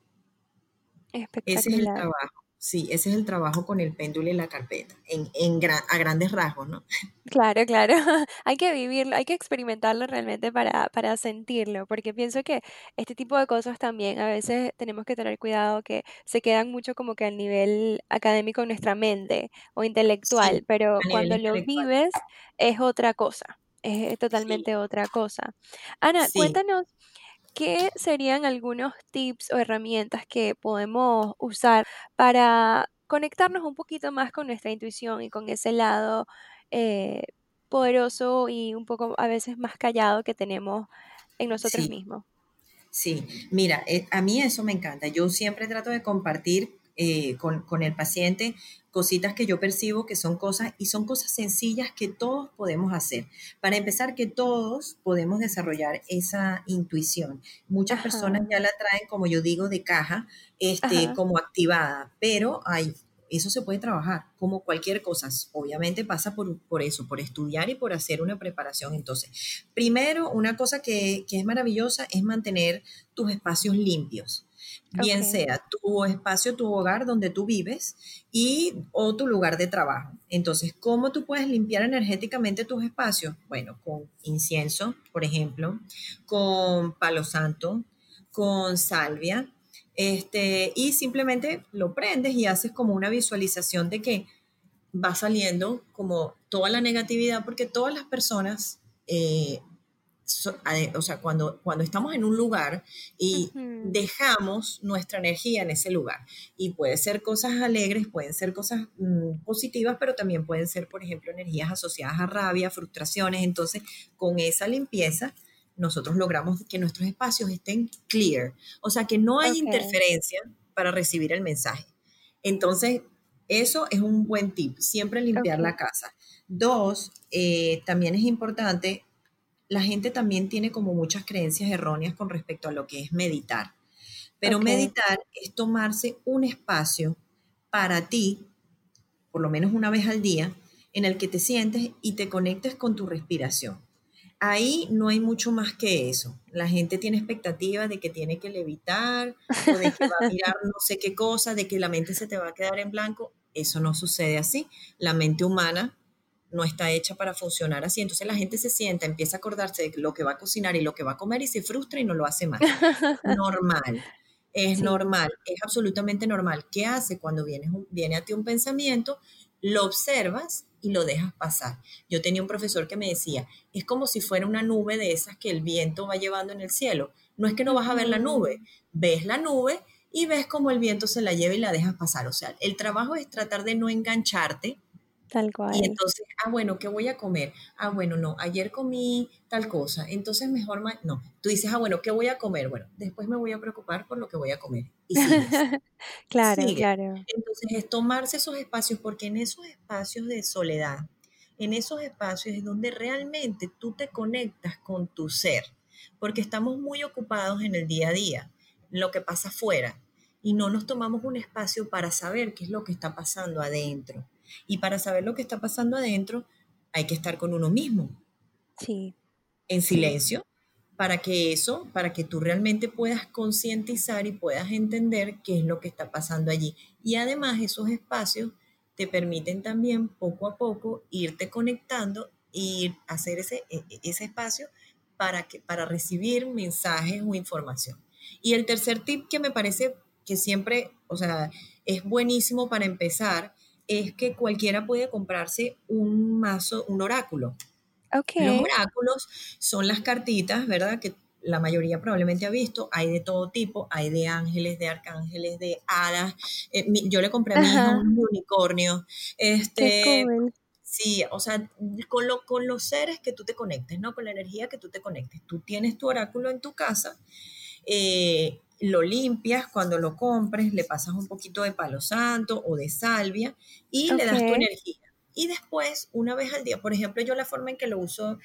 Ese es el trabajo. Sí, ese es el trabajo con el péndulo y la carpeta, en, en a grandes rasgos, ¿no? Claro, claro. Hay que vivirlo, hay que experimentarlo realmente para, para sentirlo, porque pienso que este tipo de cosas también a veces tenemos que tener cuidado que se quedan mucho como que al nivel académico en nuestra mente o intelectual, Sí, pero cuando lo vives es otra cosa, es totalmente otra cosa. Ana, sí, cuéntanos ¿Qué serían algunos tips o herramientas que podemos usar para conectarnos un poquito más con nuestra intuición y con ese lado eh, poderoso y un poco a veces más callado que tenemos en nosotros sí. mismos? Sí, mira, eh, a mí eso me encanta. Yo siempre trato de compartir eh, con, con el paciente cositas que yo percibo que son cosas y son cosas sencillas que todos podemos hacer. Para empezar, que todos podemos desarrollar esa intuición. Muchas personas ya la traen, como yo digo, de caja, este, ajá, como activada, pero hay, eso se puede trabajar como cualquier cosa. Obviamente pasa por, por eso, por estudiar y por hacer una preparación. Entonces, Primero, una cosa que, que es maravillosa es mantener tus espacios limpios, bien sea tu espacio, tu hogar donde tú vives y o tu lugar de trabajo. Entonces, ¿cómo tú puedes limpiar energéticamente tus espacios? Bueno, con incienso, por ejemplo, con palo santo, con salvia, este, y simplemente lo prendes y haces como una visualización de que va saliendo como toda la negatividad, porque todas las personas eh, so- o sea, cuando, cuando estamos en un lugar y ujú, dejamos nuestra energía en ese lugar. Y puede ser cosas alegres, pueden ser cosas mm, positivas, pero también pueden ser, por ejemplo, energías asociadas a rabia, frustraciones. Entonces, con esa limpieza, nosotros logramos que nuestros espacios estén clear, o sea, que no hay ok, interferencia para recibir el mensaje. Entonces, eso es un buen tip, siempre limpiar ok, la casa. Dos, eh, también es importante la gente también tiene como muchas creencias erróneas con respecto a lo que es meditar. Pero meditar es tomarse un espacio para ti, por lo menos una vez al día, en el que te sientes y te conectes con tu respiración. Ahí no hay mucho más que eso. La gente tiene expectativas de que tiene que levitar o de que va a mirar no sé qué cosa, de que la mente se te va a quedar en blanco. Eso no sucede así. La mente humana no está hecha para funcionar así. Entonces la gente se sienta, empieza a acordarse de lo que va a cocinar y lo que va a comer y se frustra y no lo hace más. Normal, es Sí, normal, es absolutamente normal. ¿Qué hace cuando viene, viene a ti un pensamiento? Lo observas y lo dejas pasar. Yo tenía un profesor que me decía, es como si fuera una nube de esas que el viento va llevando en el cielo. No es que no vas a ver la nube, ves la nube y ves cómo el viento se la lleva y la dejas pasar. O sea, el trabajo es tratar de no engancharte tal y cual. entonces, ah, bueno, ¿qué voy a comer? Ah, bueno, no, ayer comí tal cosa, entonces mejor, ma- no, tú dices, ah, bueno, ¿qué voy a comer? Bueno, después me voy a preocupar por lo que voy a comer y sigues, Claro, claro. Entonces es tomarse esos espacios, porque en esos espacios de soledad, en esos espacios es donde realmente tú te conectas con tu ser, porque estamos muy ocupados en el día a día, lo que pasa afuera, y no nos tomamos un espacio para saber qué es lo que está pasando adentro. Y para saber lo que está pasando adentro, hay que estar con uno mismo, Sí, en silencio, para que eso, para que tú realmente puedas concientizar y puedas entender qué es lo que está pasando allí. Y además esos espacios te permiten también poco a poco irte conectando y hacer ese, e, e, ese espacio para, que, para recibir mensajes o información. Y el tercer tip que me parece que siempre, o sea, es buenísimo para empezar, es que cualquiera puede comprarse un mazo, un oráculo. Los okey, oráculos son las cartitas, ¿verdad? Que la mayoría probablemente ha visto. Hay de todo tipo, hay de ángeles, de arcángeles, de hadas. Eh, mi- yo le compré a mi hija un unicornio. Este, cool, sí, o sea, con, lo, con los seres que tú te conectes, ¿no? Con la energía que tú te conectes. Tú tienes tu oráculo en tu casa, eh, lo limpias cuando lo compres, le pasas un poquito de palo santo o de salvia y le das tu energía. Y después, una vez al día, por ejemplo, yo la forma en que lo uso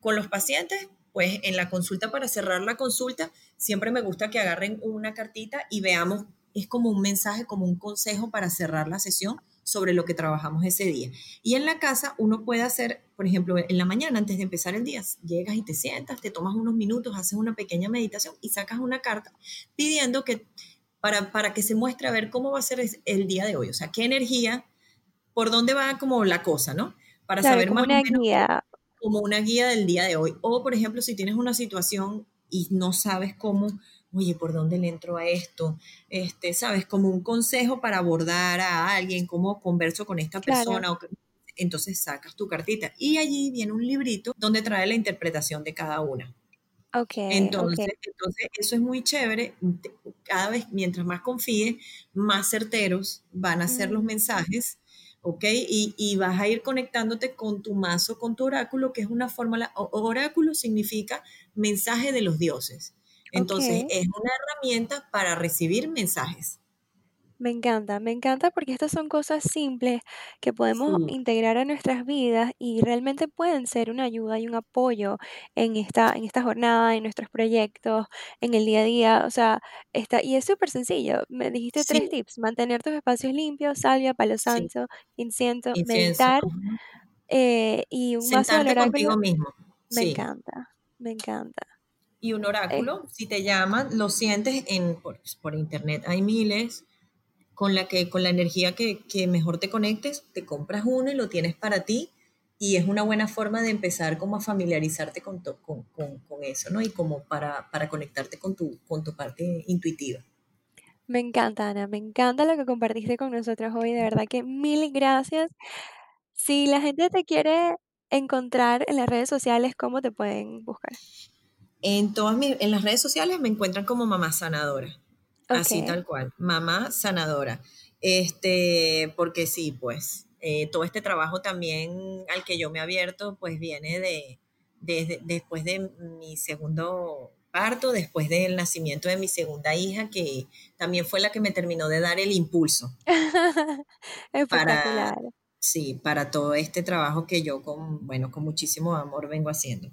con los pacientes, pues en la consulta para cerrar la consulta, siempre me gusta que agarren una cartita y veamos, es como un mensaje, como un consejo para cerrar la sesión sobre lo que trabajamos ese día. Y en la casa uno puede hacer, por ejemplo, en la mañana antes de empezar el día, llegas y te sientas, te tomas unos minutos, haces una pequeña meditación y sacas una carta pidiendo que para, para que se muestre a ver cómo va a ser el día de hoy, o sea, qué energía, por dónde va como la cosa, ¿no? Para saber más o menos guía. como una guía del día de hoy. O, por ejemplo, si tienes una situación y no sabes cómo, oye, ¿por dónde le entro a esto? Este, ¿sabes? Como un consejo para abordar a alguien, cómo converso con esta persona. O, entonces sacas tu cartita y allí viene un librito donde trae la interpretación de cada una. Okay, entonces, entonces, eso es muy chévere. Cada vez, mientras más confíes, más certeros van a ser los mm. mensajes, ¿ok? Y, vas a ir conectándote con tu mazo, con tu oráculo, que es una fórmula. Oráculo significa mensaje de los dioses. Entonces, es una herramienta para recibir mensajes. Me encanta, me encanta porque estas son cosas simples que podemos integrar a nuestras vidas y realmente pueden ser una ayuda y un apoyo en esta, en esta jornada, en nuestros proyectos, en el día a día. O sea, está, y es súper sencillo. Me dijiste tres tips: mantener tus espacios limpios, salvia, palo santo, incienso, meditar eh, y un mazo del contigo mismo. Me encanta, me encanta. Y un oráculo, si te llaman, lo sientes en, por, por internet, hay miles con la, que, con la energía que, mejor te conectes, te compras uno y lo tienes para ti y es una buena forma de empezar como a familiarizarte con, con, eso, ¿no? Y como para, para conectarte con tu, con tu parte intuitiva. Me encanta, Ana, me encanta lo que compartiste con nosotros hoy, de verdad que mil gracias. Si la gente te quiere encontrar en las redes sociales, ¿cómo te pueden buscar? En todas mis, en las redes sociales me encuentran como mamá sanadora. Así tal cual, mamá sanadora. Este, porque sí, pues, eh, todo este trabajo también al que yo me he abierto, pues viene de, después de mi segundo parto, después del nacimiento de mi segunda hija, que también fue la que me terminó de dar el impulso. Espectacular. Para, sí, para todo este trabajo que yo con, bueno, con muchísimo amor vengo haciendo.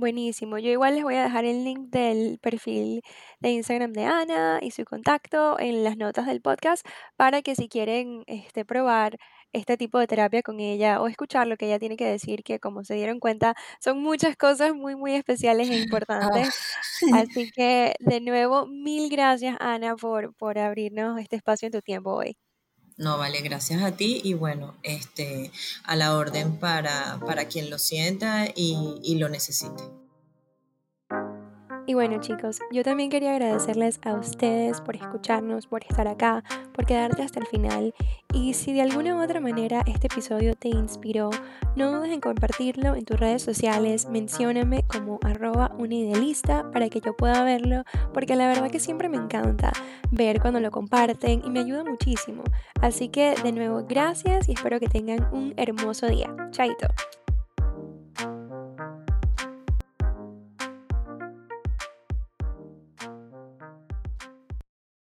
Buenísimo. Yo igual les voy a dejar el link del perfil de Instagram de Ana y su contacto en las notas del podcast para que si quieren este, probar este tipo de terapia con ella o escuchar lo que ella tiene que decir, que como se dieron cuenta, son muchas cosas muy, muy especiales e importantes. Ah. Así que de nuevo, mil gracias Ana por, por abrirnos este espacio en tu tiempo hoy. No, vale, gracias a ti y bueno, este, a la orden para, para quien lo sienta y, y lo necesite. Y bueno chicos, yo también quería agradecerles a ustedes por escucharnos, por estar acá, por quedarte hasta el final. Y si de alguna u otra manera este episodio te inspiró, no dudes en compartirlo en tus redes sociales, mencióname como arroba unidealista para que yo pueda verlo, porque la verdad que siempre me encanta ver cuando lo comparten y me ayuda muchísimo. Así que de nuevo, gracias y espero que tengan un hermoso día. Chaito.